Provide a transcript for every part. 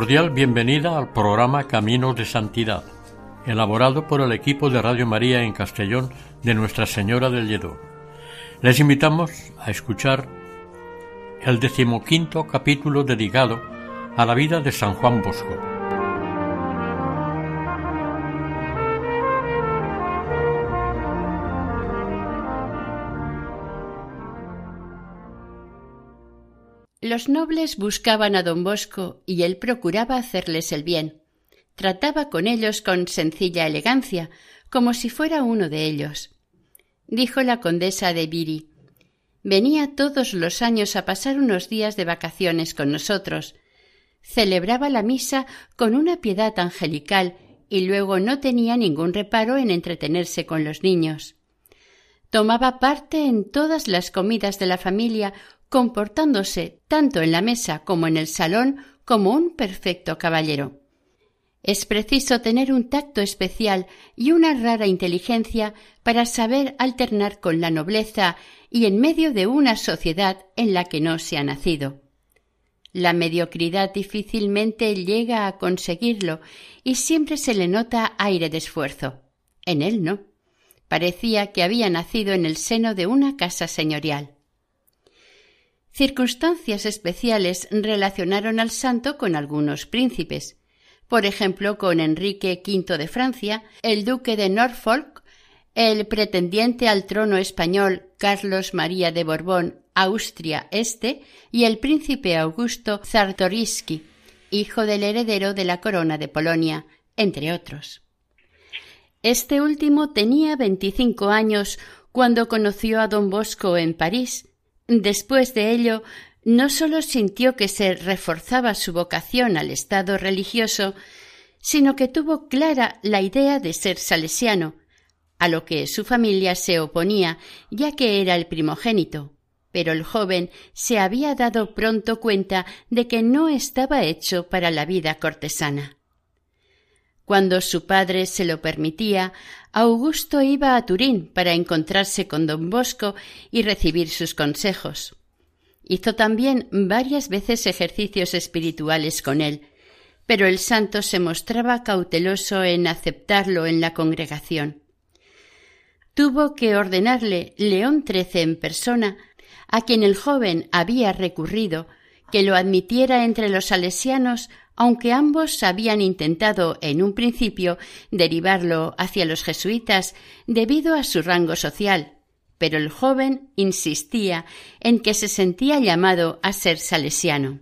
Cordial bienvenida al programa Caminos de Santidad, elaborado por el equipo de Radio María en Castellón de Nuestra Señora del Lledó. Les invitamos a escuchar el decimoquinto capítulo dedicado a la vida de San Juan Bosco. Los nobles buscaban a don Bosco y él procuraba hacerles el bien. Trataba con ellos con sencilla elegancia, como si fuera uno de ellos. Dijo la condesa de Biri. Venía todos los años a pasar unos días de vacaciones con nosotros. Celebraba la misa con una piedad angelical y luego no tenía ningún reparo en entretenerse con los niños. Tomaba parte en todas las comidas de la familia comportándose tanto en la mesa como en el salón como un perfecto caballero. Es preciso tener un tacto especial y una rara inteligencia para saber alternar con la nobleza y en medio de una sociedad en la que no se ha nacido. La mediocridad difícilmente llega a conseguirlo y siempre se le nota aire de esfuerzo. En él no. Parecía que había nacido en el seno de una casa señorial. Circunstancias especiales relacionaron al santo con algunos príncipes, por ejemplo con Enrique V de Francia, el duque de Norfolk, el pretendiente al trono español Carlos María de Borbón, Austria Este, y el príncipe Augusto Czartoryski, hijo del heredero de la corona de Polonia, entre otros. Este último tenía veinticinco años cuando conoció a don Bosco en París Después de ello, no sólo sintió que se reforzaba su vocación al estado religioso, sino que tuvo clara la idea de ser salesiano, a lo que su familia se oponía, ya que era el primogénito. Pero el joven se había dado pronto cuenta de que no estaba hecho para la vida cortesana. Cuando su padre se lo permitía, Augusto iba a Turín para encontrarse con don Bosco y recibir sus consejos. Hizo también varias veces ejercicios espirituales con él, pero el santo se mostraba cauteloso en aceptarlo en la congregación. Tuvo que ordenarle León XIII en persona, a quien el joven había recurrido, que lo admitiera entre los salesianos aunque ambos habían intentado en un principio derivarlo hacia los jesuitas debido a su rango social, pero el joven insistía en que se sentía llamado a ser salesiano.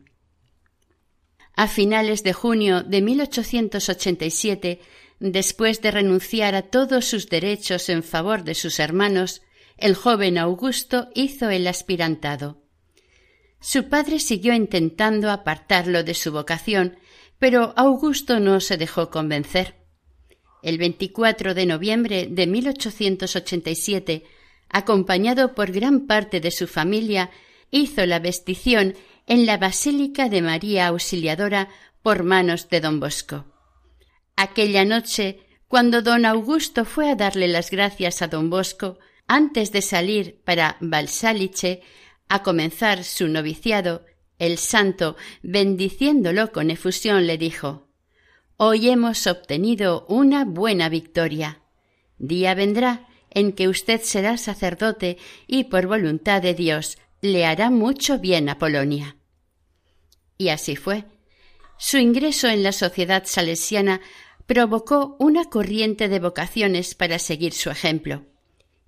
A finales de junio de 1887, después de renunciar a todos sus derechos en favor de sus hermanos, el joven Augusto hizo el aspirantado. Su padre siguió intentando apartarlo de su vocación, pero Augusto no se dejó convencer. El 24 de noviembre de 1887, acompañado por gran parte de su familia, hizo la vestición en la Basílica de María Auxiliadora por manos de don Bosco. Aquella noche, cuando don Augusto fue a darle las gracias a don Bosco, antes de salir para Balsáliche a comenzar su noviciado, el santo, bendiciéndolo con efusión, le dijo Hoy hemos obtenido una buena victoria. Día vendrá en que usted será sacerdote y por voluntad de Dios le hará mucho bien a Polonia. Y así fue. Su ingreso en la sociedad salesiana provocó una corriente de vocaciones para seguir su ejemplo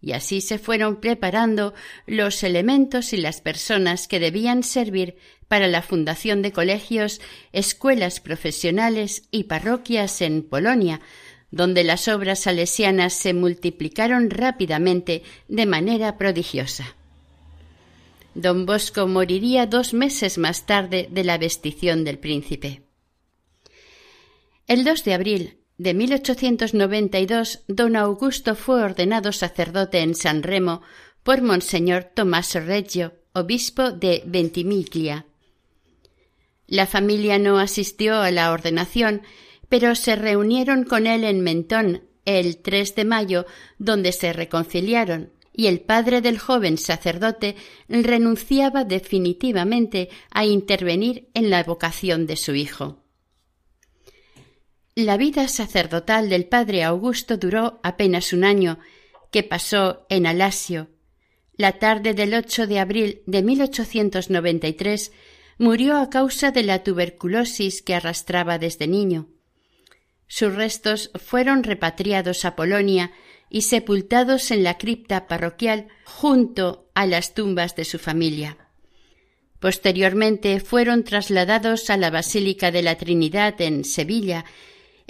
y así se fueron preparando los elementos y las personas que debían servir para la fundación de colegios, escuelas profesionales y parroquias en Polonia, donde las obras salesianas se multiplicaron rápidamente de manera prodigiosa. Don Bosco moriría dos meses más tarde de la vestición del príncipe. El 2 de abril de 1892, don Augusto fue ordenado sacerdote en San Remo por Monseñor Tomás Reggio, obispo de Ventimiglia. La familia no asistió a la ordenación, pero se reunieron con él en Mentón el 3 de mayo, donde se reconciliaron, y el padre del joven sacerdote renunciaba definitivamente a intervenir en la vocación de su hijo. La vida sacerdotal del padre Augusto duró apenas un año, que pasó en Alasio. La tarde del 8 de abril de 1893 murió a causa de la tuberculosis que arrastraba desde niño. Sus restos fueron repatriados a Polonia y sepultados en la cripta parroquial junto a las tumbas de su familia. Posteriormente fueron trasladados a la Basílica de la Trinidad en Sevilla,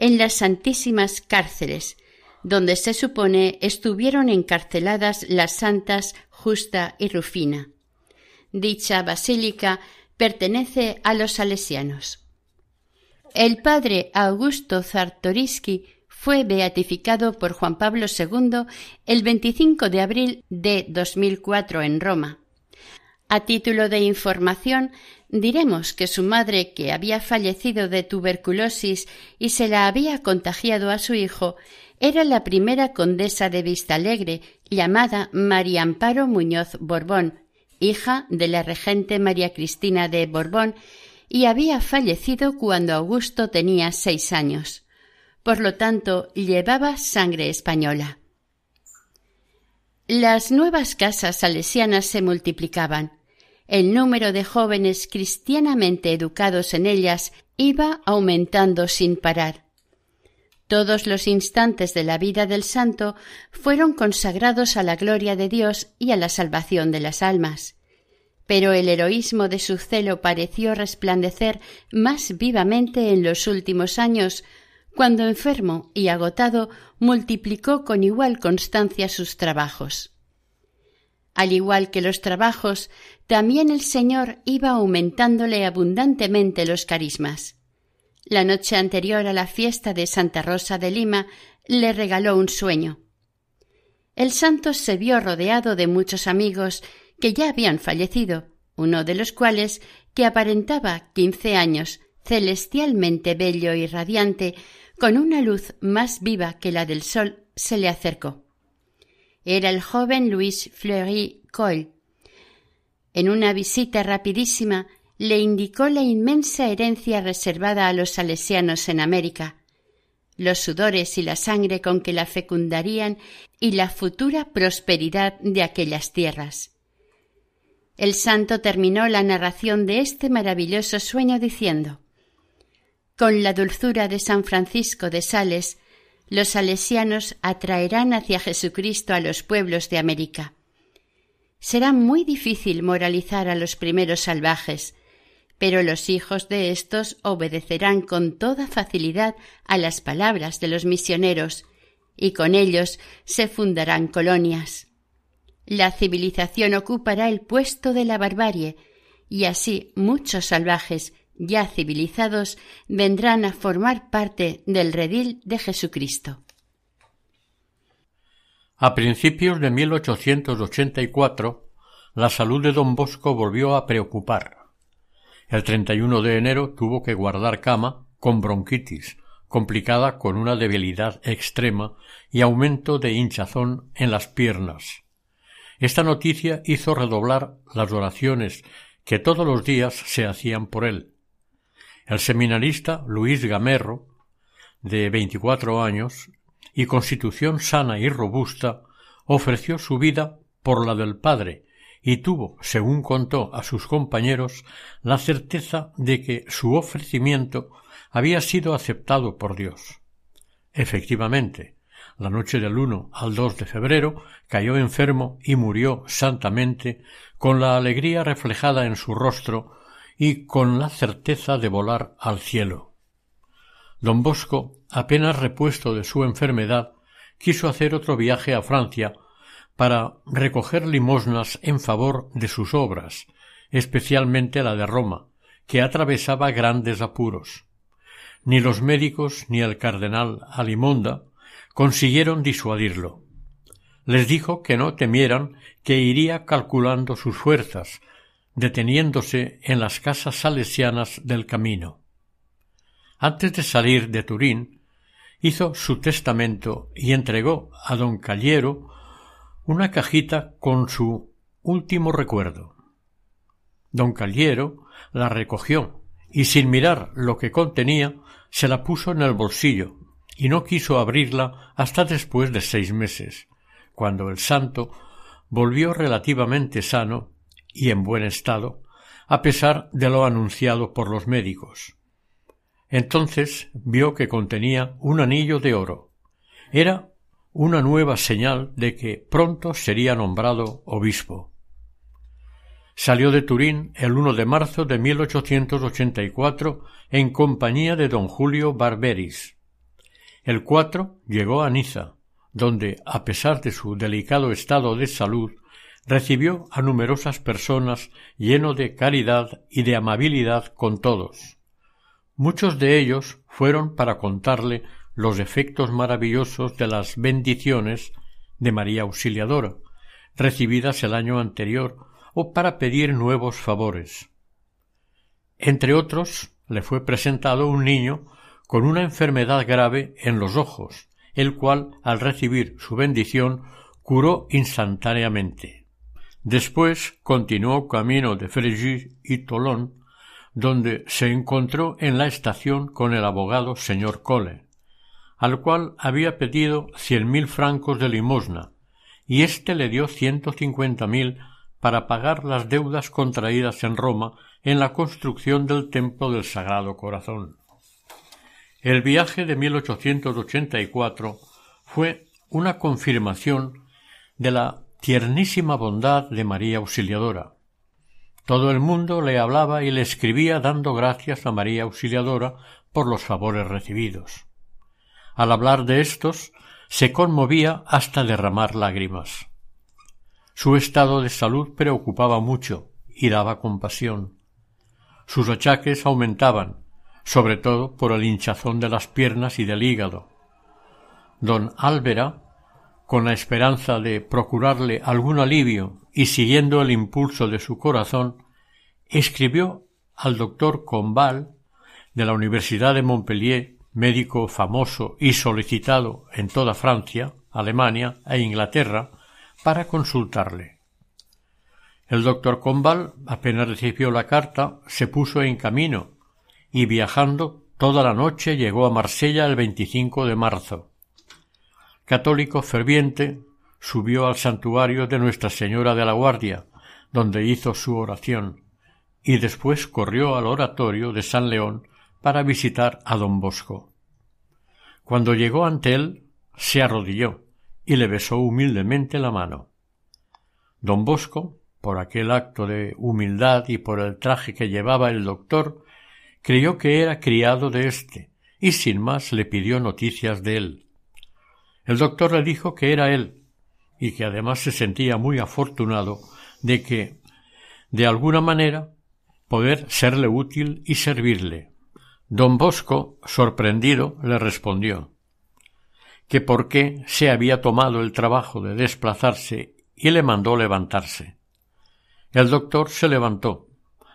en las Santísimas Cárceles, donde se supone estuvieron encarceladas las santas Justa y Rufina. Dicha basílica pertenece a los salesianos. El padre Augusto Zartoriski fue beatificado por Juan Pablo II el 25 de abril de 2004 en Roma. A título de información, diremos que su madre, que había fallecido de tuberculosis y se la había contagiado a su hijo, era la primera condesa de Vistalegre, llamada María Amparo Muñoz Borbón, hija de la regente María Cristina de Borbón, y había fallecido cuando Augusto tenía seis años por lo tanto llevaba sangre española. Las nuevas casas salesianas se multiplicaban. El número de jóvenes cristianamente educados en ellas iba aumentando sin parar. Todos los instantes de la vida del santo fueron consagrados a la gloria de Dios y a la salvación de las almas. Pero el heroísmo de su celo pareció resplandecer más vivamente en los últimos años cuando enfermo y agotado multiplicó con igual constancia sus trabajos. Al igual que los trabajos, también el Señor iba aumentándole abundantemente los carismas. La noche anterior a la fiesta de Santa Rosa de Lima le regaló un sueño. El santo se vio rodeado de muchos amigos que ya habían fallecido, uno de los cuales, que aparentaba quince años, celestialmente bello y radiante, con una luz más viva que la del sol, se le acercó. Era el joven Luis Fleury Coll. En una visita rapidísima le indicó la inmensa herencia reservada a los salesianos en América, los sudores y la sangre con que la fecundarían y la futura prosperidad de aquellas tierras. El santo terminó la narración de este maravilloso sueño diciendo con la dulzura de San Francisco de Sales, los salesianos atraerán hacia Jesucristo a los pueblos de América. Será muy difícil moralizar a los primeros salvajes, pero los hijos de éstos obedecerán con toda facilidad a las palabras de los misioneros, y con ellos se fundarán colonias. La civilización ocupará el puesto de la barbarie, y así muchos salvajes ya civilizados, vendrán a formar parte del redil de Jesucristo. A principios de 1884, la salud de don Bosco volvió a preocupar. El 31 de enero tuvo que guardar cama con bronquitis, complicada con una debilidad extrema y aumento de hinchazón en las piernas. Esta noticia hizo redoblar las oraciones que todos los días se hacían por él, el seminarista Luis Gamerro, de veinticuatro años, y constitución sana y robusta, ofreció su vida por la del padre y tuvo, según contó a sus compañeros, la certeza de que su ofrecimiento había sido aceptado por Dios. Efectivamente, la noche del 1 al 2 de febrero cayó enfermo y murió santamente, con la alegría reflejada en su rostro y con la certeza de volar al cielo. Don Bosco, apenas repuesto de su enfermedad, quiso hacer otro viaje a Francia para recoger limosnas en favor de sus obras, especialmente la de Roma, que atravesaba grandes apuros. Ni los médicos ni el cardenal Alimonda consiguieron disuadirlo. Les dijo que no temieran que iría calculando sus fuerzas, deteniéndose en las casas salesianas del camino. Antes de salir de Turín, hizo su testamento y entregó a don Caliero una cajita con su último recuerdo. Don Caliero la recogió y sin mirar lo que contenía se la puso en el bolsillo y no quiso abrirla hasta después de seis meses, cuando el santo volvió relativamente sano y en buen estado, a pesar de lo anunciado por los médicos. Entonces vio que contenía un anillo de oro. Era una nueva señal de que pronto sería nombrado obispo. Salió de Turín el 1 de marzo de 1884 en compañía de don Julio Barberis. El 4 llegó a Niza, donde, a pesar de su delicado estado de salud, recibió a numerosas personas lleno de caridad y de amabilidad con todos. Muchos de ellos fueron para contarle los efectos maravillosos de las bendiciones de María Auxiliadora, recibidas el año anterior, o para pedir nuevos favores. Entre otros, le fue presentado un niño con una enfermedad grave en los ojos, el cual, al recibir su bendición, curó instantáneamente. Después continuó camino de Fréjus y Tolón, donde se encontró en la estación con el abogado señor Cole, al cual había pedido cien mil francos de limosna, y éste le dio ciento cincuenta mil para pagar las deudas contraídas en Roma en la construcción del templo del Sagrado Corazón. El viaje de 1884 fue una confirmación de la tiernísima bondad de María Auxiliadora. Todo el mundo le hablaba y le escribía dando gracias a María Auxiliadora por los favores recibidos. Al hablar de estos, se conmovía hasta derramar lágrimas. Su estado de salud preocupaba mucho y daba compasión. Sus achaques aumentaban, sobre todo por el hinchazón de las piernas y del hígado. Don Álvera con la esperanza de procurarle algún alivio y siguiendo el impulso de su corazón, escribió al doctor Combal de la Universidad de Montpellier, médico famoso y solicitado en toda Francia, Alemania e Inglaterra, para consultarle. El doctor Combal, apenas recibió la carta, se puso en camino y viajando toda la noche llegó a Marsella el 25 de marzo católico ferviente, subió al santuario de Nuestra Señora de la Guardia, donde hizo su oración, y después corrió al oratorio de San León para visitar a don Bosco. Cuando llegó ante él, se arrodilló y le besó humildemente la mano. Don Bosco, por aquel acto de humildad y por el traje que llevaba el doctor, creyó que era criado de éste, y sin más le pidió noticias de él. El doctor le dijo que era él y que además se sentía muy afortunado de que, de alguna manera, poder serle útil y servirle. Don Bosco, sorprendido, le respondió que por qué se había tomado el trabajo de desplazarse y le mandó levantarse. El doctor se levantó,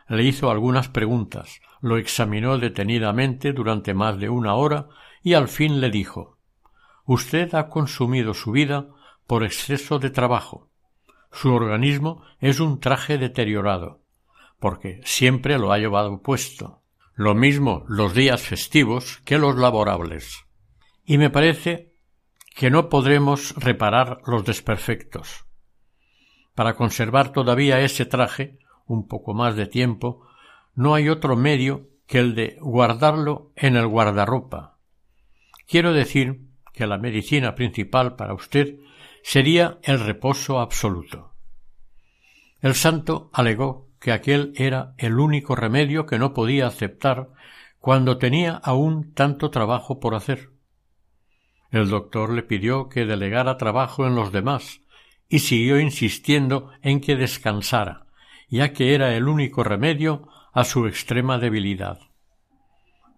le hizo algunas preguntas, lo examinó detenidamente durante más de una hora y al fin le dijo Usted ha consumido su vida por exceso de trabajo. Su organismo es un traje deteriorado, porque siempre lo ha llevado puesto. Lo mismo los días festivos que los laborables. Y me parece que no podremos reparar los desperfectos. Para conservar todavía ese traje un poco más de tiempo, no hay otro medio que el de guardarlo en el guardarropa. Quiero decir que la medicina principal para usted sería el reposo absoluto. El santo alegó que aquel era el único remedio que no podía aceptar cuando tenía aún tanto trabajo por hacer. El doctor le pidió que delegara trabajo en los demás y siguió insistiendo en que descansara, ya que era el único remedio a su extrema debilidad.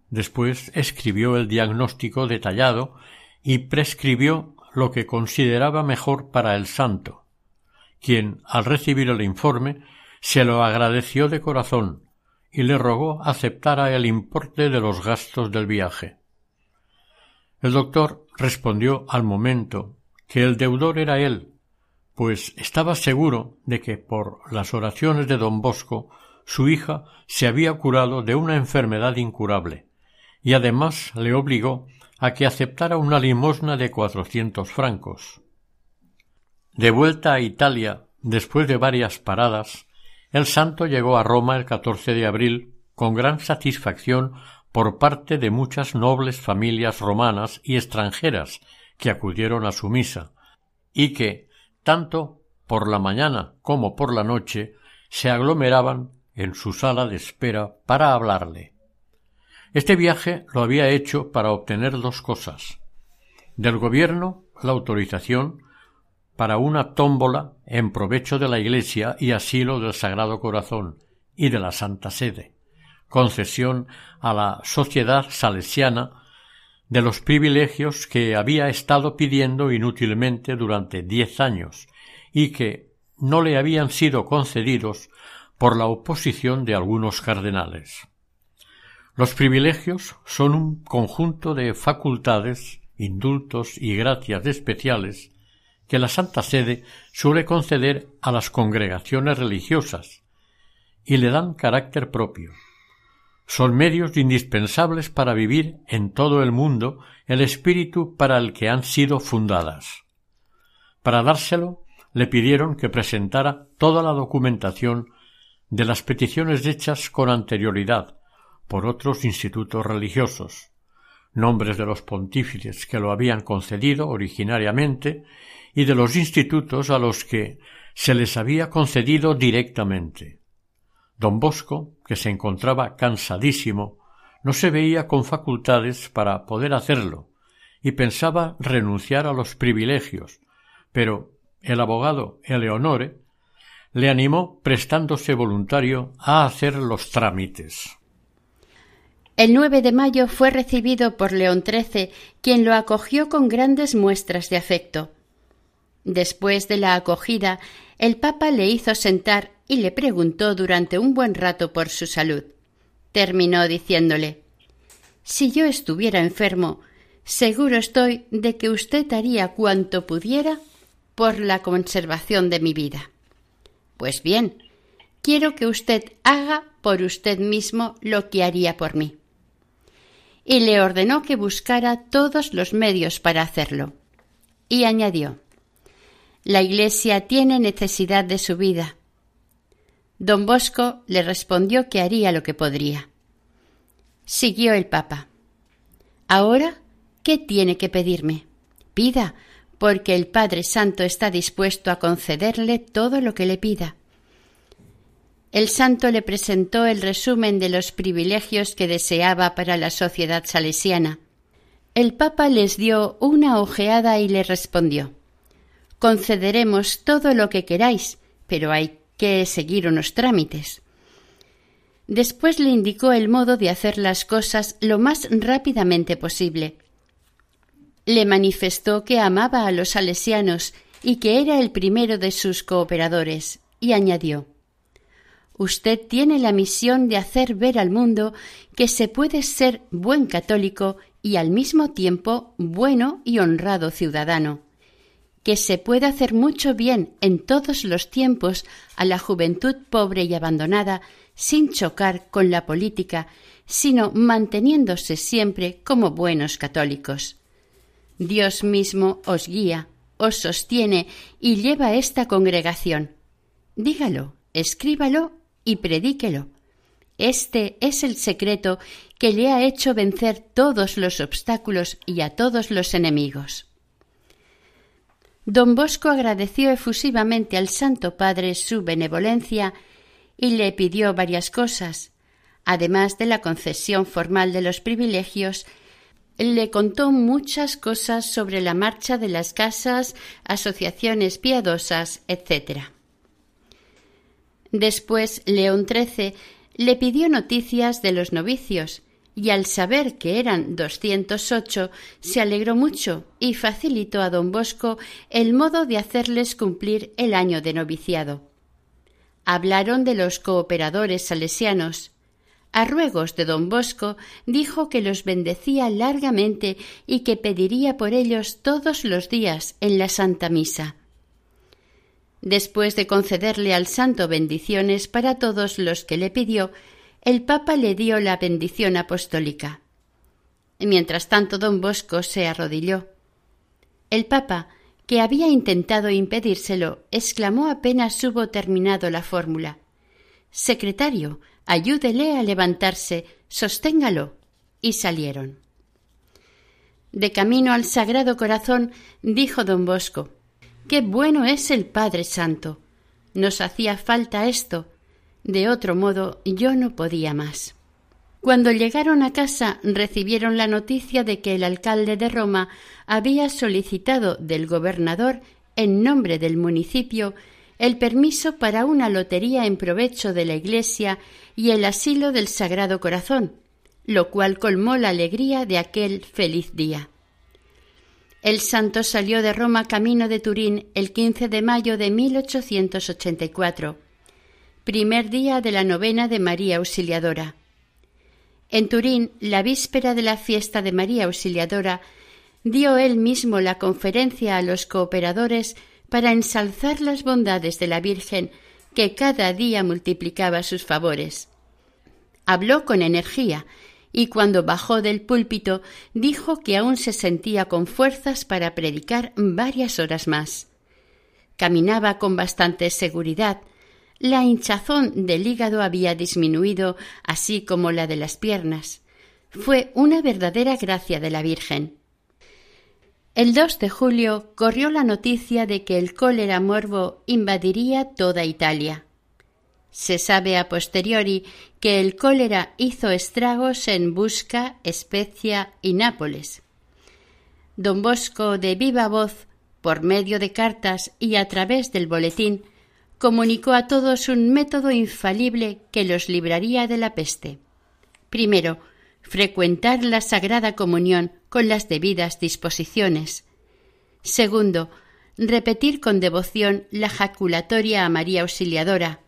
Después escribió el diagnóstico detallado y prescribió lo que consideraba mejor para el santo, quien, al recibir el informe, se lo agradeció de corazón y le rogó aceptara el importe de los gastos del viaje. El doctor respondió al momento que el deudor era él, pues estaba seguro de que por las oraciones de don Bosco su hija se había curado de una enfermedad incurable, y además le obligó a que aceptara una limosna de cuatrocientos francos. De vuelta a Italia, después de varias paradas, el santo llegó a Roma el 14 de abril con gran satisfacción por parte de muchas nobles familias romanas y extranjeras que acudieron a su misa, y que, tanto por la mañana como por la noche, se aglomeraban en su sala de espera para hablarle. Este viaje lo había hecho para obtener dos cosas del gobierno la autorización para una tómbola en provecho de la Iglesia y asilo del Sagrado Corazón y de la Santa Sede, concesión a la sociedad salesiana de los privilegios que había estado pidiendo inútilmente durante diez años y que no le habían sido concedidos por la oposición de algunos cardenales. Los privilegios son un conjunto de facultades, indultos y gracias especiales que la Santa Sede suele conceder a las congregaciones religiosas y le dan carácter propio. Son medios indispensables para vivir en todo el mundo el espíritu para el que han sido fundadas. Para dárselo, le pidieron que presentara toda la documentación de las peticiones hechas con anterioridad por otros institutos religiosos, nombres de los pontífices que lo habían concedido originariamente y de los institutos a los que se les había concedido directamente. Don Bosco, que se encontraba cansadísimo, no se veía con facultades para poder hacerlo, y pensaba renunciar a los privilegios, pero el abogado Eleonore le animó prestándose voluntario a hacer los trámites. El 9 de mayo fue recibido por León XIII, quien lo acogió con grandes muestras de afecto. Después de la acogida, el Papa le hizo sentar y le preguntó durante un buen rato por su salud. Terminó diciéndole Si yo estuviera enfermo, seguro estoy de que usted haría cuanto pudiera por la conservación de mi vida. Pues bien, quiero que usted haga por usted mismo lo que haría por mí. Y le ordenó que buscara todos los medios para hacerlo. Y añadió la Iglesia tiene necesidad de su vida. Don Bosco le respondió que haría lo que podría. Siguió el Papa. Ahora, ¿qué tiene que pedirme? Pida, porque el Padre Santo está dispuesto a concederle todo lo que le pida. El santo le presentó el resumen de los privilegios que deseaba para la sociedad salesiana. El Papa les dio una ojeada y le respondió concederemos todo lo que queráis, pero hay que seguir unos trámites. Después le indicó el modo de hacer las cosas lo más rápidamente posible. Le manifestó que amaba a los salesianos y que era el primero de sus cooperadores, y añadió Usted tiene la misión de hacer ver al mundo que se puede ser buen católico y al mismo tiempo bueno y honrado ciudadano que se puede hacer mucho bien en todos los tiempos a la juventud pobre y abandonada sin chocar con la política, sino manteniéndose siempre como buenos católicos. Dios mismo os guía, os sostiene y lleva esta congregación. Dígalo, escríbalo y predíquelo. Este es el secreto que le ha hecho vencer todos los obstáculos y a todos los enemigos. Don Bosco agradeció efusivamente al Santo Padre su benevolencia y le pidió varias cosas. Además de la concesión formal de los privilegios, le contó muchas cosas sobre la marcha de las casas, asociaciones piadosas, etc. Después León XIII le pidió noticias de los novicios, y al saber que eran doscientos ocho se alegró mucho y facilitó a don Bosco el modo de hacerles cumplir el año de noviciado. Hablaron de los cooperadores salesianos. A ruegos de don Bosco dijo que los bendecía largamente y que pediría por ellos todos los días en la Santa Misa. Después de concederle al santo bendiciones para todos los que le pidió, el Papa le dio la bendición apostólica. Mientras tanto, don Bosco se arrodilló. El Papa, que había intentado impedírselo, exclamó apenas hubo terminado la fórmula. Secretario, ayúdele a levantarse, sosténgalo. Y salieron. De camino al Sagrado Corazón, dijo don Bosco Qué bueno es el Padre Santo. Nos hacía falta esto, de otro modo yo no podía más. Cuando llegaron a casa recibieron la noticia de que el alcalde de Roma había solicitado del gobernador, en nombre del municipio, el permiso para una lotería en provecho de la Iglesia y el asilo del Sagrado Corazón, lo cual colmó la alegría de aquel feliz día. El santo salió de Roma camino de Turín el 15 de mayo de 1884 primer día de la novena de María Auxiliadora. En Turín, la víspera de la fiesta de María Auxiliadora, dio él mismo la conferencia a los cooperadores para ensalzar las bondades de la Virgen que cada día multiplicaba sus favores. Habló con energía y cuando bajó del púlpito dijo que aún se sentía con fuerzas para predicar varias horas más. Caminaba con bastante seguridad, la hinchazón del hígado había disminuido, así como la de las piernas. Fue una verdadera gracia de la Virgen. El 2 de julio corrió la noticia de que el cólera morbo invadiría toda Italia. Se sabe a posteriori que el cólera hizo estragos en Busca, Especia y Nápoles. Don Bosco, de viva voz, por medio de cartas y a través del boletín, comunicó a todos un método infalible que los libraría de la peste. Primero, frecuentar la Sagrada Comunión con las debidas disposiciones. Segundo, repetir con devoción la jaculatoria a María Auxiliadora.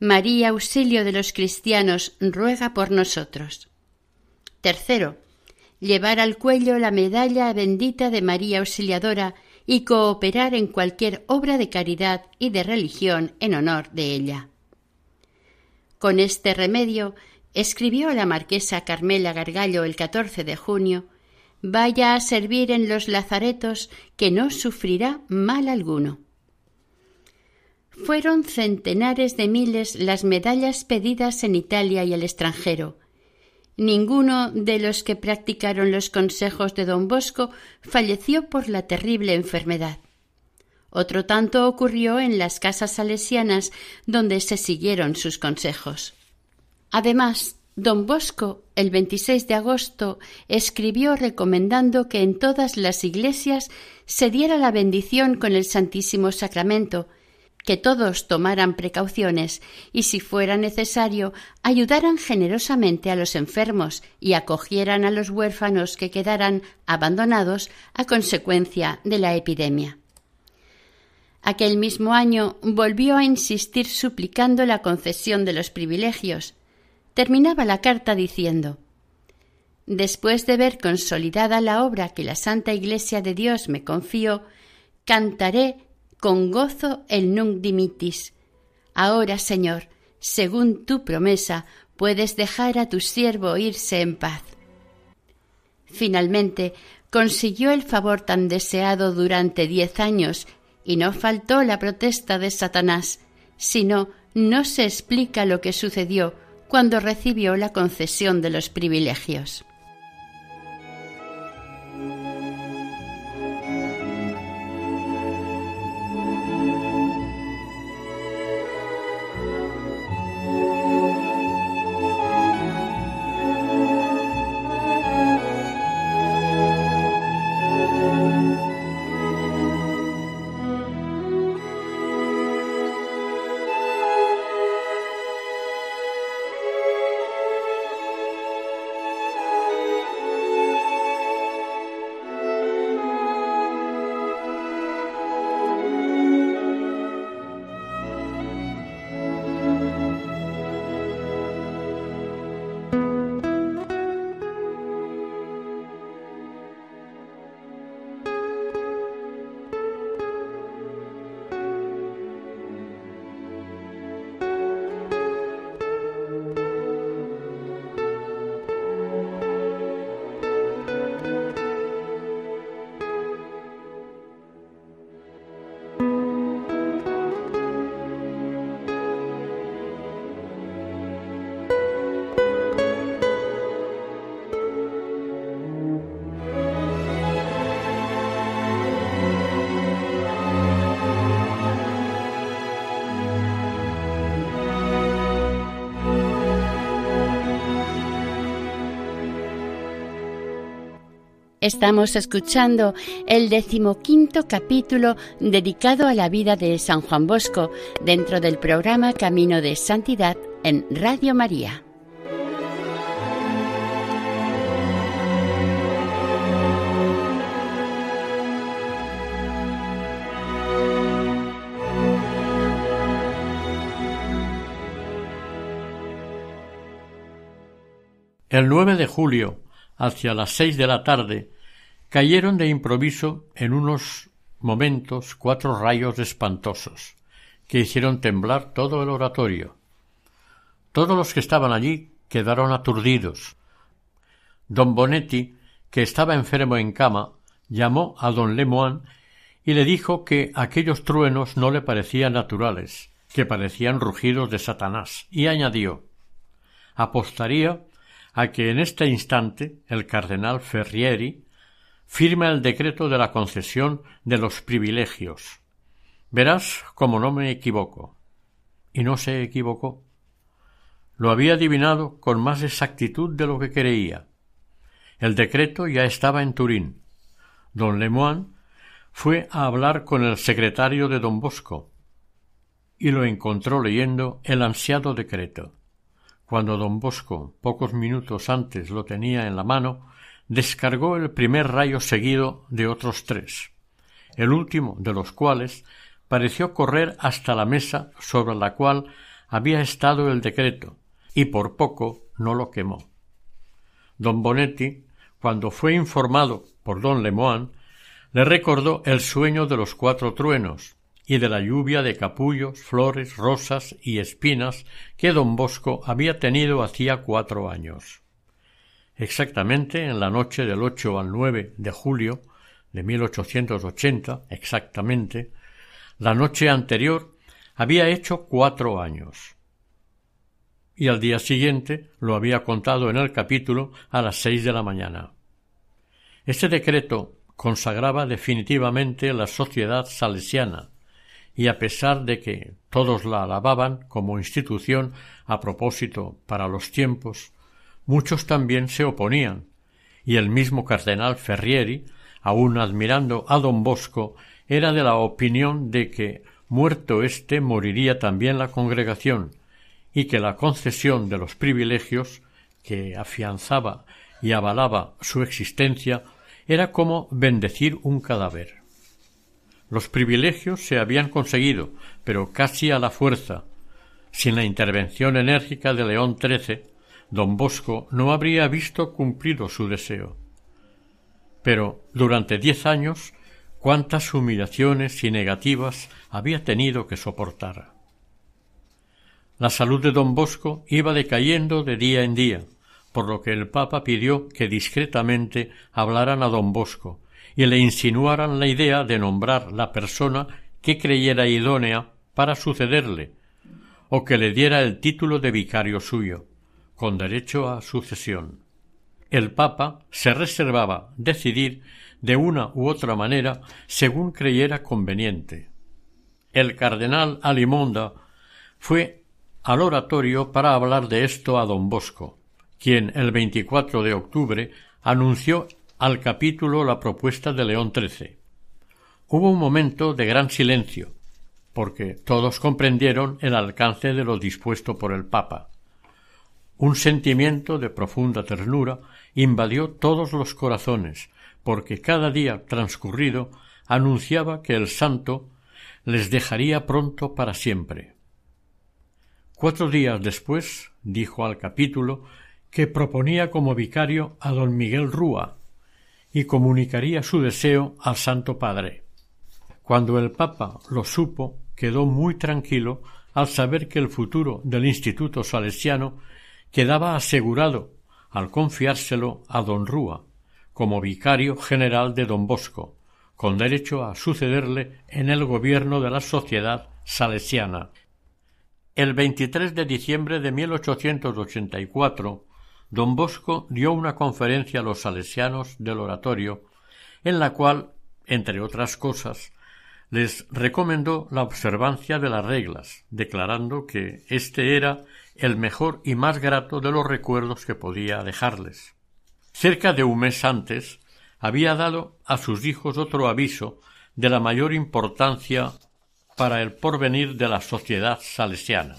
María, auxilio de los cristianos, ruega por nosotros. Tercero, llevar al cuello la medalla bendita de María Auxiliadora y cooperar en cualquier obra de caridad y de religión en honor de ella. Con este remedio escribió la marquesa Carmela Gargallo el 14 de junio Vaya a servir en los lazaretos que no sufrirá mal alguno. Fueron centenares de miles las medallas pedidas en Italia y el extranjero, Ninguno de los que practicaron los consejos de don Bosco falleció por la terrible enfermedad. Otro tanto ocurrió en las casas salesianas donde se siguieron sus consejos. Además, don Bosco, el 26 de agosto, escribió recomendando que en todas las iglesias se diera la bendición con el Santísimo Sacramento que todos tomaran precauciones y, si fuera necesario, ayudaran generosamente a los enfermos y acogieran a los huérfanos que quedaran abandonados a consecuencia de la epidemia. Aquel mismo año volvió a insistir suplicando la concesión de los privilegios. Terminaba la carta diciendo Después de ver consolidada la obra que la Santa Iglesia de Dios me confió, cantaré con gozo el nunc dimitis. Ahora, Señor, según tu promesa, puedes dejar a tu siervo irse en paz. Finalmente, consiguió el favor tan deseado durante diez años y no faltó la protesta de Satanás, sino no se explica lo que sucedió cuando recibió la concesión de los privilegios. Estamos escuchando el decimoquinto capítulo dedicado a la vida de San Juan Bosco dentro del programa Camino de Santidad en Radio María. El 9 de julio hacia las seis de la tarde, cayeron de improviso en unos momentos cuatro rayos espantosos, que hicieron temblar todo el oratorio. Todos los que estaban allí quedaron aturdidos. Don Bonetti, que estaba enfermo en cama, llamó a don Lemoine y le dijo que aquellos truenos no le parecían naturales, que parecían rugidos de Satanás, y añadió apostaría a que en este instante el cardenal Ferrieri firma el decreto de la concesión de los privilegios. Verás como no me equivoco. Y no se equivocó. Lo había adivinado con más exactitud de lo que creía. El decreto ya estaba en Turín. Don Lemoine fue a hablar con el secretario de don Bosco y lo encontró leyendo el ansiado decreto. Cuando don Bosco, pocos minutos antes lo tenía en la mano, descargó el primer rayo seguido de otros tres, el último de los cuales pareció correr hasta la mesa sobre la cual había estado el decreto, y por poco no lo quemó. Don Bonetti, cuando fue informado por don Lemoine, le recordó el sueño de los cuatro truenos, y de la lluvia de capullos, flores, rosas y espinas que don Bosco había tenido hacía cuatro años. Exactamente en la noche del 8 al 9 de julio de 1880, exactamente, la noche anterior había hecho cuatro años. Y al día siguiente lo había contado en el capítulo a las seis de la mañana. Este decreto consagraba definitivamente la sociedad salesiana, y a pesar de que todos la alababan como institución a propósito para los tiempos, muchos también se oponían, y el mismo cardenal Ferrieri, aun admirando a don Bosco, era de la opinión de que muerto éste moriría también la congregación, y que la concesión de los privilegios, que afianzaba y avalaba su existencia, era como bendecir un cadáver. Los privilegios se habían conseguido, pero casi a la fuerza. Sin la intervención enérgica de León XIII, don Bosco no habría visto cumplido su deseo. Pero durante diez años cuántas humillaciones y negativas había tenido que soportar. La salud de don Bosco iba decayendo de día en día, por lo que el Papa pidió que discretamente hablaran a don Bosco y le insinuaran la idea de nombrar la persona que creyera idónea para sucederle, o que le diera el título de vicario suyo, con derecho a sucesión. El Papa se reservaba decidir de una u otra manera según creyera conveniente. El cardenal Alimonda fue al oratorio para hablar de esto a don Bosco, quien el 24 de octubre anunció al capítulo la propuesta de León XIII. Hubo un momento de gran silencio, porque todos comprendieron el alcance de lo dispuesto por el Papa. Un sentimiento de profunda ternura invadió todos los corazones, porque cada día transcurrido anunciaba que el santo les dejaría pronto para siempre. Cuatro días después dijo al capítulo que proponía como vicario a don Miguel Rúa, y comunicaría su deseo al Santo Padre. Cuando el Papa lo supo, quedó muy tranquilo al saber que el futuro del Instituto Salesiano quedaba asegurado al confiárselo a don Rúa, como vicario general de don Bosco, con derecho a sucederle en el gobierno de la sociedad salesiana. El 23 de diciembre de 1884 don Bosco dio una conferencia a los salesianos del oratorio, en la cual, entre otras cosas, les recomendó la observancia de las reglas, declarando que éste era el mejor y más grato de los recuerdos que podía dejarles. Cerca de un mes antes, había dado a sus hijos otro aviso de la mayor importancia para el porvenir de la sociedad salesiana.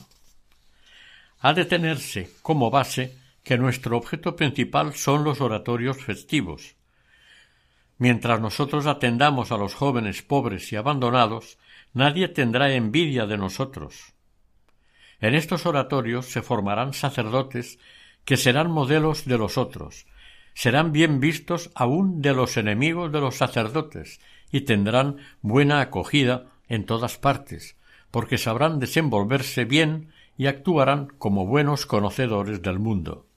Ha de tenerse como base que nuestro objeto principal son los oratorios festivos. Mientras nosotros atendamos a los jóvenes pobres y abandonados, nadie tendrá envidia de nosotros. En estos oratorios se formarán sacerdotes que serán modelos de los otros, serán bien vistos aun de los enemigos de los sacerdotes y tendrán buena acogida en todas partes, porque sabrán desenvolverse bien y actuarán como buenos conocedores del mundo.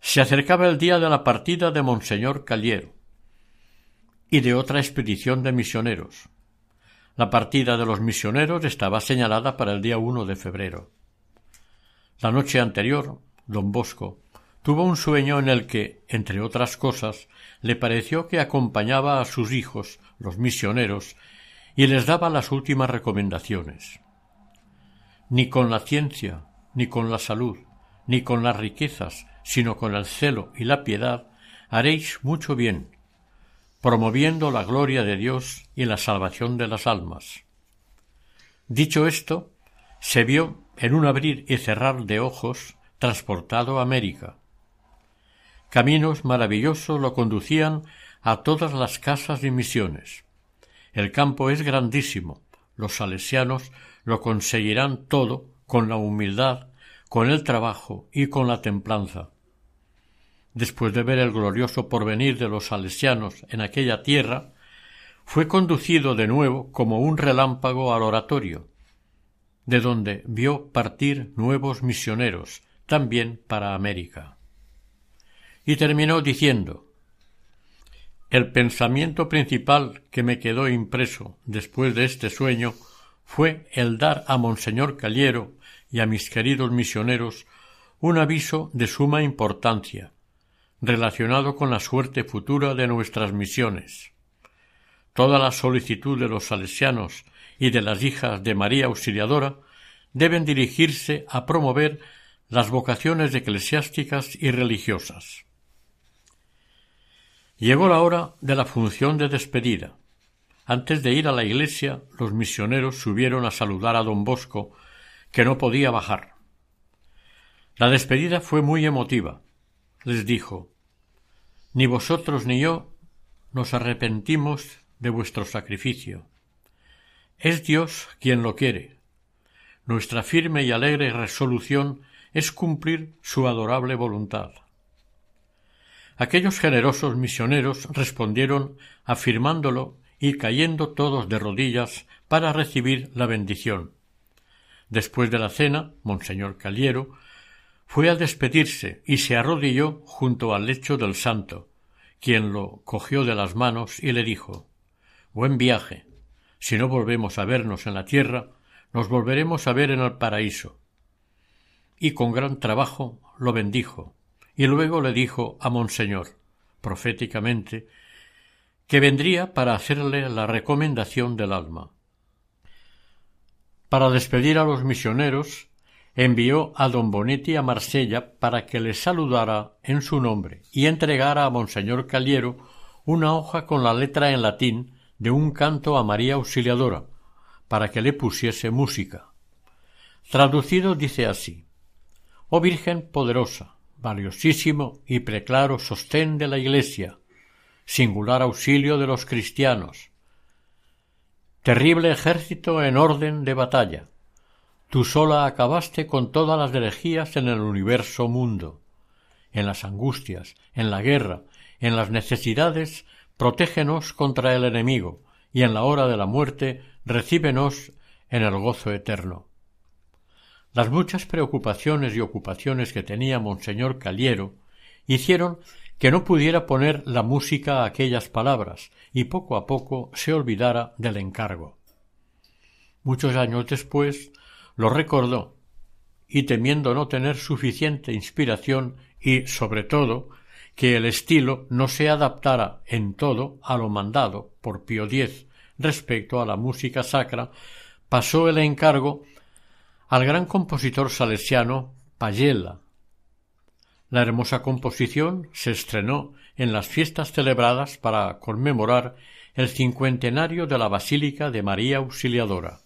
Se acercaba el día de la partida de Monseñor Caliero y de otra expedición de misioneros. La partida de los misioneros estaba señalada para el día uno de febrero. La noche anterior, don Bosco tuvo un sueño en el que, entre otras cosas, le pareció que acompañaba a sus hijos, los misioneros, y les daba las últimas recomendaciones. Ni con la ciencia, ni con la salud, ni con las riquezas, sino con el celo y la piedad, haréis mucho bien, promoviendo la gloria de Dios y la salvación de las almas. Dicho esto, se vio en un abrir y cerrar de ojos transportado a América. Caminos maravillosos lo conducían a todas las casas y misiones. El campo es grandísimo. Los salesianos lo conseguirán todo con la humildad, con el trabajo y con la templanza. Después de ver el glorioso porvenir de los salesianos en aquella tierra, fue conducido de nuevo como un relámpago al oratorio, de donde vio partir nuevos misioneros, también para América. Y terminó diciendo El pensamiento principal que me quedó impreso después de este sueño fue el dar a Monseñor Caliero y a mis queridos misioneros un aviso de suma importancia, relacionado con la suerte futura de nuestras misiones. Toda la solicitud de los salesianos y de las hijas de María Auxiliadora deben dirigirse a promover las vocaciones eclesiásticas y religiosas. Llegó la hora de la función de despedida. Antes de ir a la iglesia, los misioneros subieron a saludar a don Bosco, que no podía bajar. La despedida fue muy emotiva. Les dijo Ni vosotros ni yo nos arrepentimos de vuestro sacrificio. Es Dios quien lo quiere. Nuestra firme y alegre resolución es cumplir su adorable voluntad. Aquellos generosos misioneros respondieron afirmándolo y cayendo todos de rodillas para recibir la bendición. Después de la cena, Monseñor Caliero fue a despedirse y se arrodilló junto al lecho del santo, quien lo cogió de las manos y le dijo Buen viaje. Si no volvemos a vernos en la tierra, nos volveremos a ver en el paraíso. Y con gran trabajo lo bendijo, y luego le dijo a Monseñor, proféticamente, que vendría para hacerle la recomendación del alma. Para despedir a los misioneros, envió a don Bonetti a Marsella para que le saludara en su nombre y entregara a Monseñor Caliero una hoja con la letra en latín de un canto a María Auxiliadora, para que le pusiese música. Traducido dice así Oh Virgen poderosa, valiosísimo y preclaro sostén de la Iglesia, singular auxilio de los cristianos. Terrible ejército en orden de batalla. Tú sola acabaste con todas las herejías en el universo mundo. En las angustias, en la guerra, en las necesidades, protégenos contra el enemigo, y en la hora de la muerte recíbenos en el gozo eterno. Las muchas preocupaciones y ocupaciones que tenía Monseñor Caliero hicieron que no pudiera poner la música a aquellas palabras y poco a poco se olvidara del encargo. Muchos años después lo recordó y temiendo no tener suficiente inspiración y, sobre todo, que el estilo no se adaptara en todo a lo mandado por Pío X respecto a la música sacra, pasó el encargo al gran compositor salesiano Payella, La hermosa composición se estrenó en las fiestas celebradas para conmemorar el cincuentenario de la Basílica de María Auxiliadora.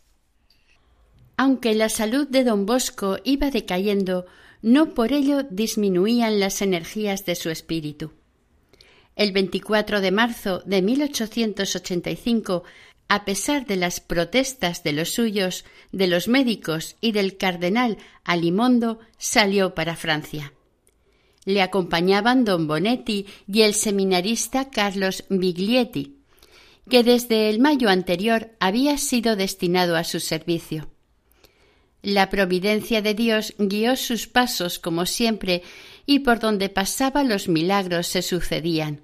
Aunque la salud de don Bosco iba decayendo, no por ello disminuían las energías de su espíritu. El 24 de marzo de 1885, a pesar de las protestas de los suyos, de los médicos y del cardenal Alimondo, salió para Francia. Le acompañaban don Bonetti y el seminarista Carlos Biglietti, que desde el mayo anterior había sido destinado a su servicio. La providencia de Dios guió sus pasos como siempre y por donde pasaba los milagros se sucedían.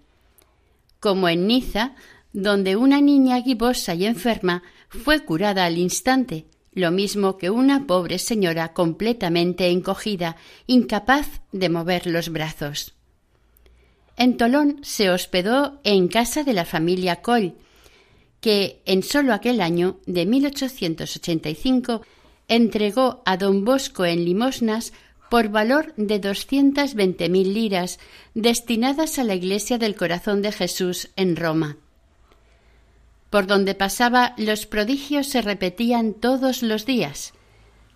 Como en Niza, donde una niña gibosa y enferma fue curada al instante, lo mismo que una pobre señora completamente encogida, incapaz de mover los brazos. En Tolón se hospedó en casa de la familia Coll, que en solo aquel año de 1885 entregó a don Bosco en limosnas por valor de doscientas veinte mil liras destinadas a la Iglesia del Corazón de Jesús en Roma. Por donde pasaba los prodigios se repetían todos los días.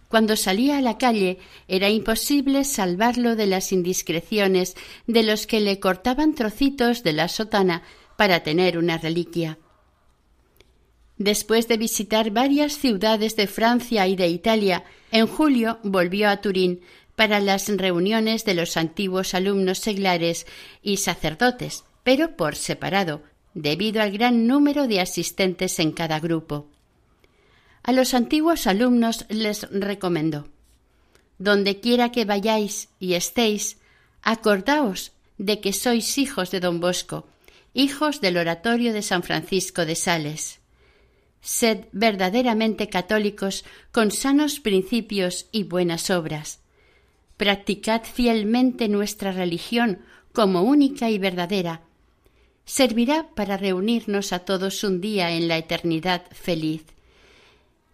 Cuando salía a la calle era imposible salvarlo de las indiscreciones de los que le cortaban trocitos de la sotana para tener una reliquia. Después de visitar varias ciudades de Francia y de Italia, en julio volvió a Turín para las reuniones de los antiguos alumnos seglares y sacerdotes, pero por separado, debido al gran número de asistentes en cada grupo. A los antiguos alumnos les recomendó Donde quiera que vayáis y estéis, acordaos de que sois hijos de don Bosco, hijos del oratorio de San Francisco de Sales. Sed verdaderamente católicos con sanos principios y buenas obras. Practicad fielmente nuestra religión como única y verdadera, servirá para reunirnos a todos un día en la eternidad feliz.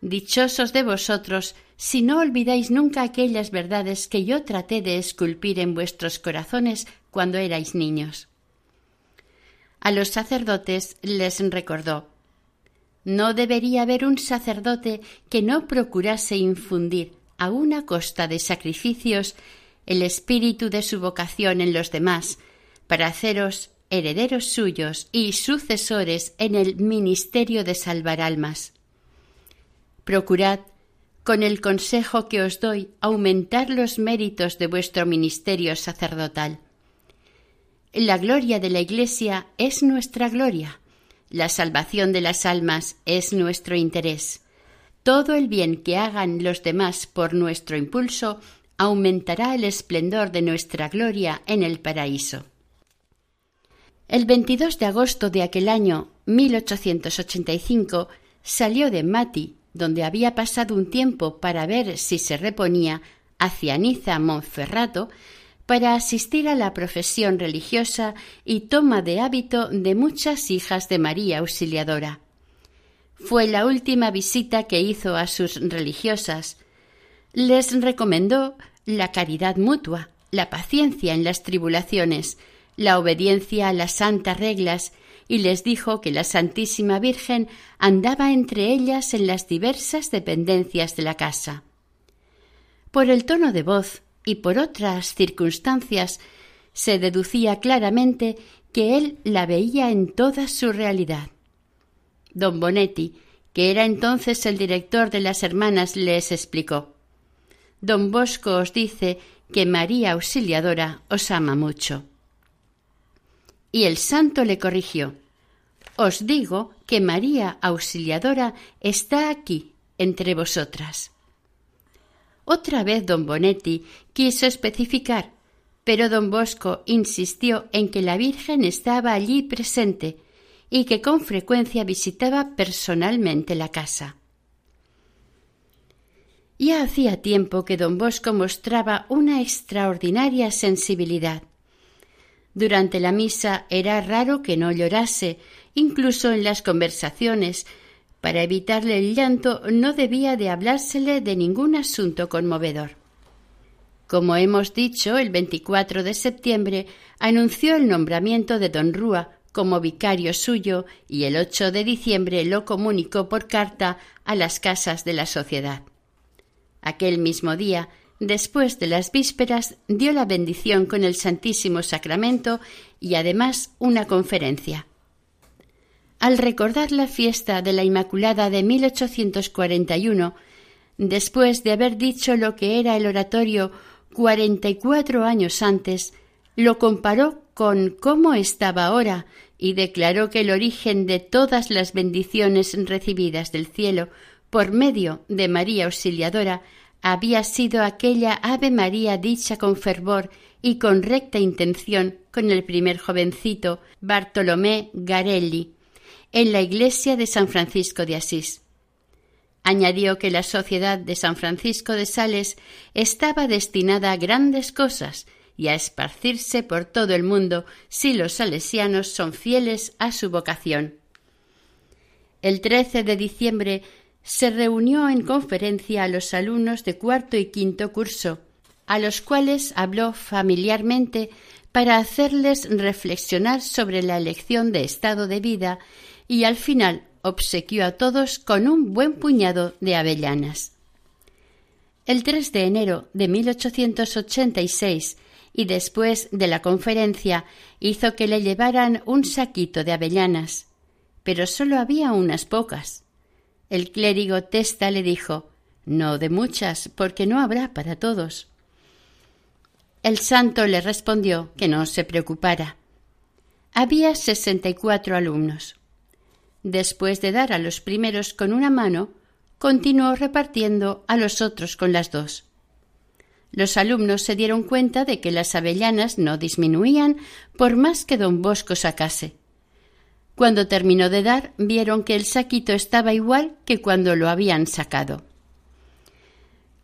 Dichosos de vosotros si no olvidáis nunca aquellas verdades que yo traté de esculpir en vuestros corazones cuando erais niños. A los sacerdotes les recordó No debería haber un sacerdote que no procurase infundir, a una costa de sacrificios, el espíritu de su vocación en los demás, para haceros herederos suyos y sucesores en el ministerio de salvar almas. Procurad, con el consejo que os doy, aumentar los méritos de vuestro ministerio sacerdotal. La gloria de la Iglesia es nuestra gloria, la salvación de las almas es nuestro interés. Todo el bien que hagan los demás por nuestro impulso aumentará el esplendor de nuestra gloria en el paraíso. El 22 de agosto de aquel año 1885 salió de Mati, donde había pasado un tiempo para ver si se reponía, hacia Niza Monferrato, para asistir a la profesión religiosa y toma de hábito de muchas hijas de María Auxiliadora. Fue la última visita que hizo a sus religiosas. Les recomendó la caridad mutua, la paciencia en las tribulaciones, la obediencia a las santas reglas y les dijo que la Santísima Virgen andaba entre ellas en las diversas dependencias de la casa. Por el tono de voz y por otras circunstancias se deducía claramente que él la veía en toda su realidad. Don Bonetti, que era entonces el director de las hermanas, les explicó Don Bosco os dice que María Auxiliadora os ama mucho. Y el santo le corrigió Os digo que María Auxiliadora está aquí, entre vosotras. Otra vez don Bonetti quiso especificar, pero don Bosco insistió en que la Virgen estaba allí presente y que con frecuencia visitaba personalmente la casa. Ya hacía tiempo que don Bosco mostraba una extraordinaria sensibilidad. Durante la misa era raro que no llorase, incluso en las conversaciones. Para evitarle el llanto no debía de hablársele de ningún asunto conmovedor. Como hemos dicho, el 24 de septiembre anunció el nombramiento de don Rúa como vicario suyo y el 8 de diciembre lo comunicó por carta a las casas de la sociedad. Aquel mismo día, después de las vísperas, dio la bendición con el Santísimo Sacramento y además una conferencia. Al recordar la fiesta de la Inmaculada de 1841, después de haber dicho lo que era el oratorio cuarenta y cuatro años antes, lo comparó con cómo estaba ahora y declaró que el origen de todas las bendiciones recibidas del cielo por medio de María Auxiliadora había sido aquella Ave María dicha con fervor y con recta intención con el primer jovencito Bartolomé Garelli en la iglesia de San Francisco de Asís. Añadió que la sociedad de San Francisco de Sales estaba destinada a grandes cosas y a esparcirse por todo el mundo si los salesianos son fieles a su vocación. El 13 de diciembre se reunió en conferencia a los alumnos de cuarto y quinto curso, a los cuales habló familiarmente para hacerles reflexionar sobre la elección de estado de vida y al final obsequió a todos con un buen puñado de avellanas. El 3 de enero de 1886 y después de la conferencia hizo que le llevaran un saquito de avellanas, pero sólo había unas pocas. El clérigo Testa le dijo No de muchas, porque no habrá para todos. El santo le respondió que no se preocupara. Había sesenta y cuatro alumnos. Después de dar a los primeros con una mano, continuó repartiendo a los otros con las dos. Los alumnos se dieron cuenta de que las avellanas no disminuían por más que don Bosco sacase. Cuando terminó de dar, vieron que el saquito estaba igual que cuando lo habían sacado.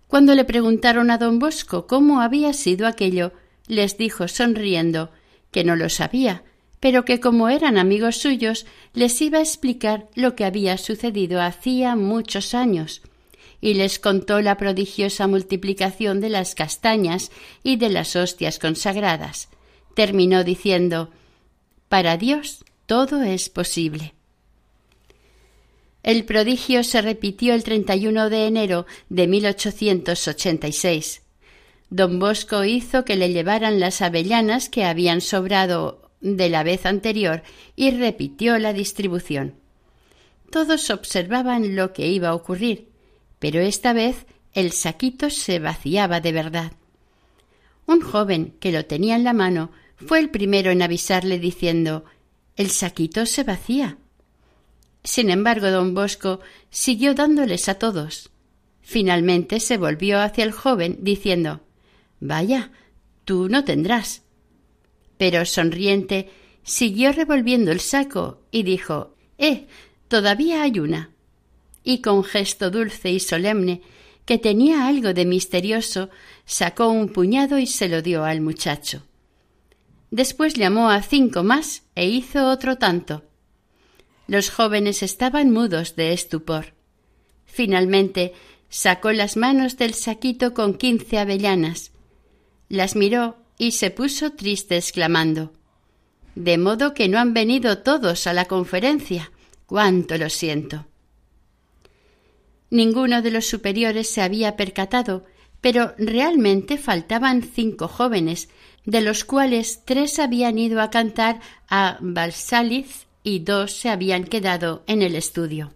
Cuando le preguntaron a don Bosco cómo había sido aquello, les dijo sonriendo que no lo sabía, pero que como eran amigos suyos les iba a explicar lo que había sucedido hacía muchos años, y les contó la prodigiosa multiplicación de las castañas y de las hostias consagradas. Terminó diciendo Para Dios todo es posible. El prodigio se repitió el 31 de enero de 1886. Don Bosco hizo que le llevaran las avellanas que habían sobrado de la vez anterior y repitió la distribución. Todos observaban lo que iba a ocurrir, pero esta vez el saquito se vaciaba de verdad. Un joven que lo tenía en la mano fue el primero en avisarle diciendo El saquito se vacía. Sin embargo, don Bosco siguió dándoles a todos. Finalmente se volvió hacia el joven diciendo Vaya, tú no tendrás pero sonriente siguió revolviendo el saco y dijo Eh, todavía hay una. Y con gesto dulce y solemne, que tenía algo de misterioso, sacó un puñado y se lo dio al muchacho. Después llamó a cinco más e hizo otro tanto. Los jóvenes estaban mudos de estupor. Finalmente sacó las manos del saquito con quince avellanas, las miró y se puso triste exclamando De modo que no han venido todos a la conferencia. cuánto lo siento. Ninguno de los superiores se había percatado, pero realmente faltaban cinco jóvenes, de los cuales tres habían ido a cantar a Balsaliz y dos se habían quedado en el estudio.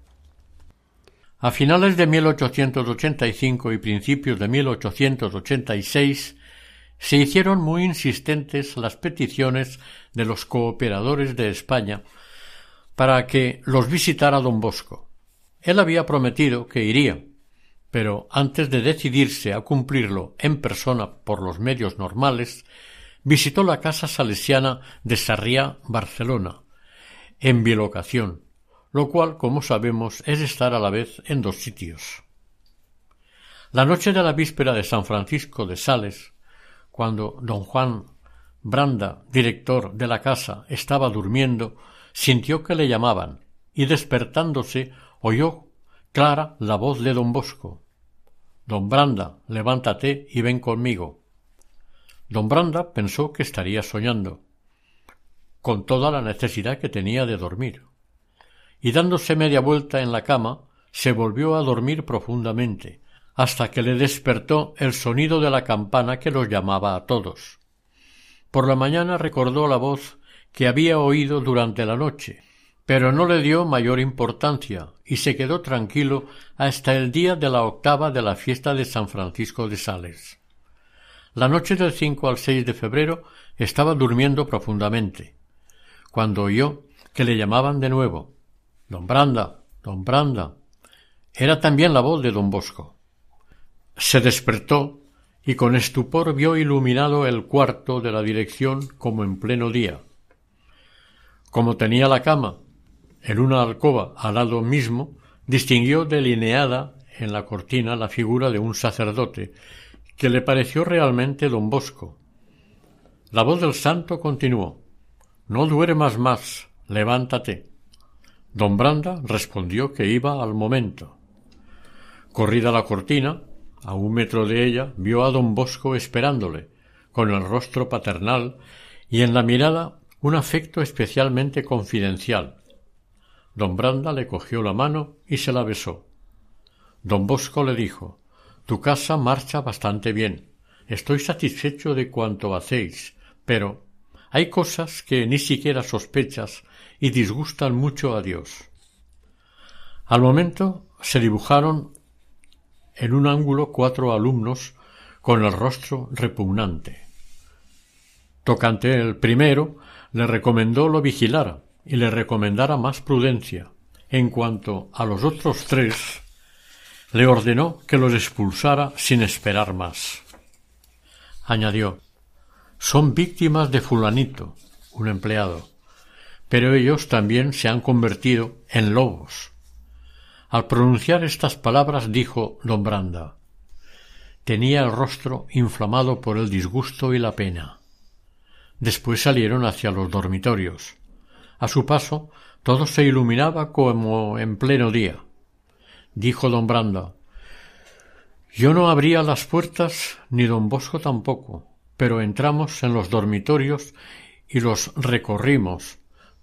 A finales de 1885 y principios de 1886 se hicieron muy insistentes las peticiones de los cooperadores de España para que los visitara don Bosco. Él había prometido que iría, pero antes de decidirse a cumplirlo en persona por los medios normales, visitó la casa salesiana de Sarriá, Barcelona, en bilocación, lo cual, como sabemos, es estar a la vez en dos sitios. La noche de la víspera de San Francisco de Sales, cuando don Juan Branda, director de la casa, estaba durmiendo, sintió que le llamaban, y despertándose oyó clara la voz de don Bosco. Don Branda, levántate y ven conmigo. Don Branda pensó que estaría soñando, con toda la necesidad que tenía de dormir. Y dándose media vuelta en la cama, se volvió a dormir profundamente, hasta que le despertó el sonido de la campana que los llamaba a todos. Por la mañana recordó la voz que había oído durante la noche, pero no le dio mayor importancia y se quedó tranquilo hasta el día de la octava de la fiesta de San Francisco de Sales. La noche del cinco al seis de febrero estaba durmiendo profundamente, cuando oyó que le llamaban de nuevo. Don Branda, don Branda. Era también la voz de don Bosco. Se despertó y con estupor vio iluminado el cuarto de la dirección como en pleno día. Como tenía la cama en una alcoba al lado mismo, distinguió delineada en la cortina la figura de un sacerdote, que le pareció realmente don Bosco. La voz del santo continuó No duermas más, levántate. Don Branda respondió que iba al momento. Corrida la cortina, a un metro de ella, vio a don Bosco esperándole, con el rostro paternal y en la mirada un afecto especialmente confidencial, Don Branda le cogió la mano y se la besó. Don Bosco le dijo Tu casa marcha bastante bien. Estoy satisfecho de cuanto hacéis, pero hay cosas que ni siquiera sospechas y disgustan mucho a Dios. Al momento se dibujaron en un ángulo cuatro alumnos con el rostro repugnante. Tocante el primero, le recomendó lo vigilara, y le recomendara más prudencia. En cuanto a los otros tres, le ordenó que los expulsara sin esperar más. Añadió Son víctimas de fulanito, un empleado, pero ellos también se han convertido en lobos. Al pronunciar estas palabras dijo don Branda Tenía el rostro inflamado por el disgusto y la pena. Después salieron hacia los dormitorios. A su paso, todo se iluminaba como en pleno día. Dijo don Branda Yo no abría las puertas, ni don Bosco tampoco, pero entramos en los dormitorios y los recorrimos.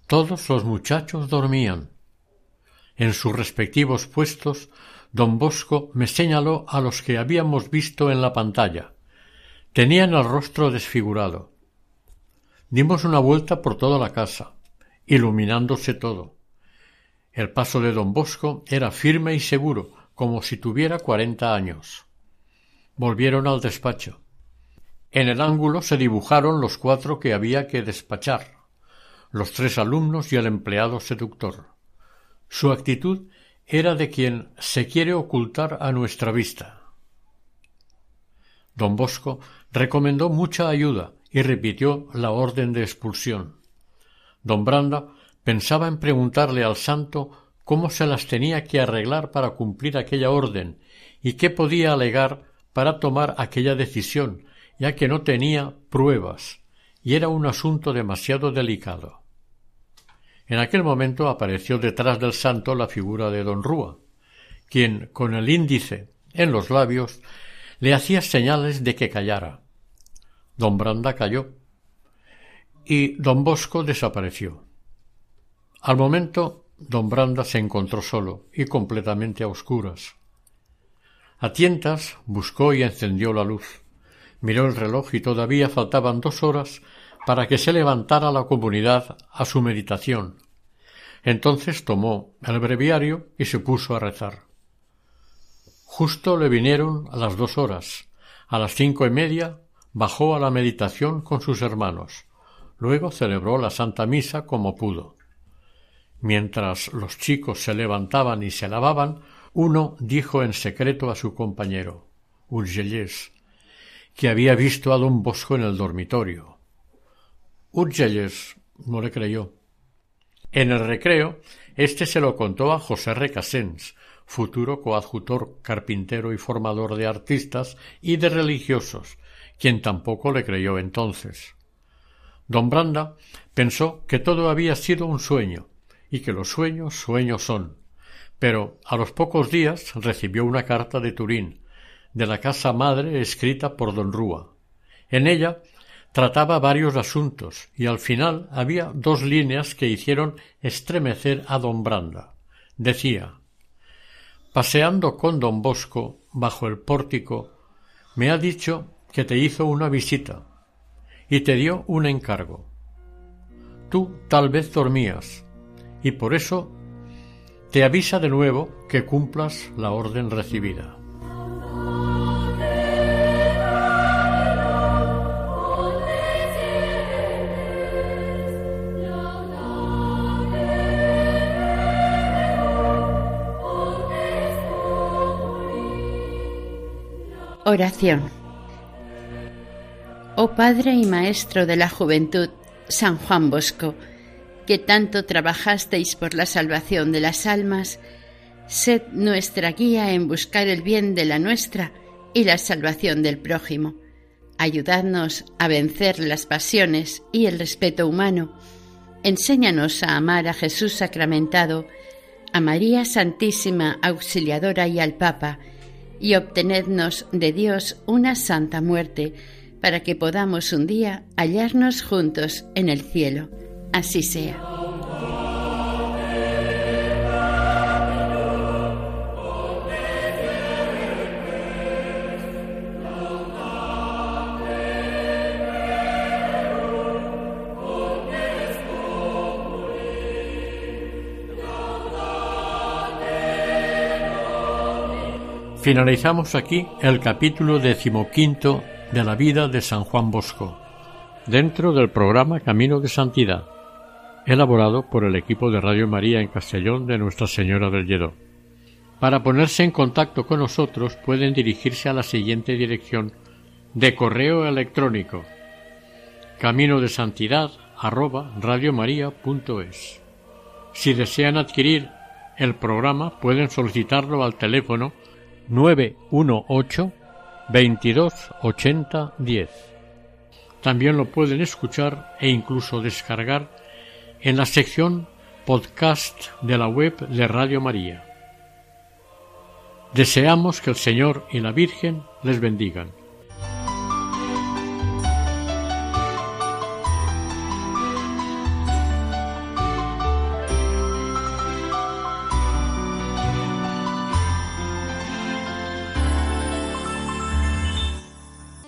Todos los muchachos dormían. En sus respectivos puestos, don Bosco me señaló a los que habíamos visto en la pantalla. Tenían el rostro desfigurado. Dimos una vuelta por toda la casa iluminándose todo. El paso de don Bosco era firme y seguro, como si tuviera cuarenta años. Volvieron al despacho. En el ángulo se dibujaron los cuatro que había que despachar, los tres alumnos y el empleado seductor. Su actitud era de quien se quiere ocultar a nuestra vista. Don Bosco recomendó mucha ayuda y repitió la orden de expulsión. Don Branda pensaba en preguntarle al santo cómo se las tenía que arreglar para cumplir aquella orden y qué podía alegar para tomar aquella decisión, ya que no tenía pruebas y era un asunto demasiado delicado. En aquel momento apareció detrás del santo la figura de don Rúa, quien, con el índice en los labios, le hacía señales de que callara. Don Branda calló y don Bosco desapareció. Al momento, don Branda se encontró solo y completamente a oscuras. A tientas buscó y encendió la luz. Miró el reloj y todavía faltaban dos horas para que se levantara la comunidad a su meditación. Entonces tomó el breviario y se puso a rezar. Justo le vinieron a las dos horas. A las cinco y media bajó a la meditación con sus hermanos. Luego celebró la Santa Misa como pudo. Mientras los chicos se levantaban y se lavaban, uno dijo en secreto a su compañero, Urgellés, que había visto a don Bosco en el dormitorio. Urgellés no le creyó. En el recreo, éste se lo contó a José Recasens, futuro coadjutor carpintero y formador de artistas y de religiosos, quien tampoco le creyó entonces. Don Branda pensó que todo había sido un sueño, y que los sueños sueños son. Pero a los pocos días recibió una carta de Turín, de la casa madre escrita por don Rúa. En ella Trataba varios asuntos y al final había dos líneas que hicieron estremecer a don Branda. Decía Paseando con don Bosco bajo el pórtico, me ha dicho que te hizo una visita y te dio un encargo. Tú tal vez dormías y por eso te avisa de nuevo que cumplas la orden recibida. Oración. Oh Padre y Maestro de la Juventud, San Juan Bosco, que tanto trabajasteis por la salvación de las almas, sed nuestra guía en buscar el bien de la nuestra y la salvación del prójimo. Ayudadnos a vencer las pasiones y el respeto humano. Enséñanos a amar a Jesús sacramentado, a María Santísima Auxiliadora y al Papa, y obtenednos de Dios una santa muerte, para que podamos un día hallarnos juntos en el cielo. Así sea. Finalizamos aquí el capítulo decimoquinto de la vida de San Juan Bosco, dentro del programa Camino de Santidad, elaborado por el equipo de Radio María en Castellón de Nuestra Señora del Lledó. Para ponerse en contacto con nosotros pueden dirigirse a la siguiente dirección de correo electrónico camino de santidad Si desean adquirir el programa pueden solicitarlo al teléfono 918 22 80 10. También lo pueden escuchar e incluso descargar en la sección podcast de la web de Radio María. Deseamos que el Señor y la Virgen les bendigan.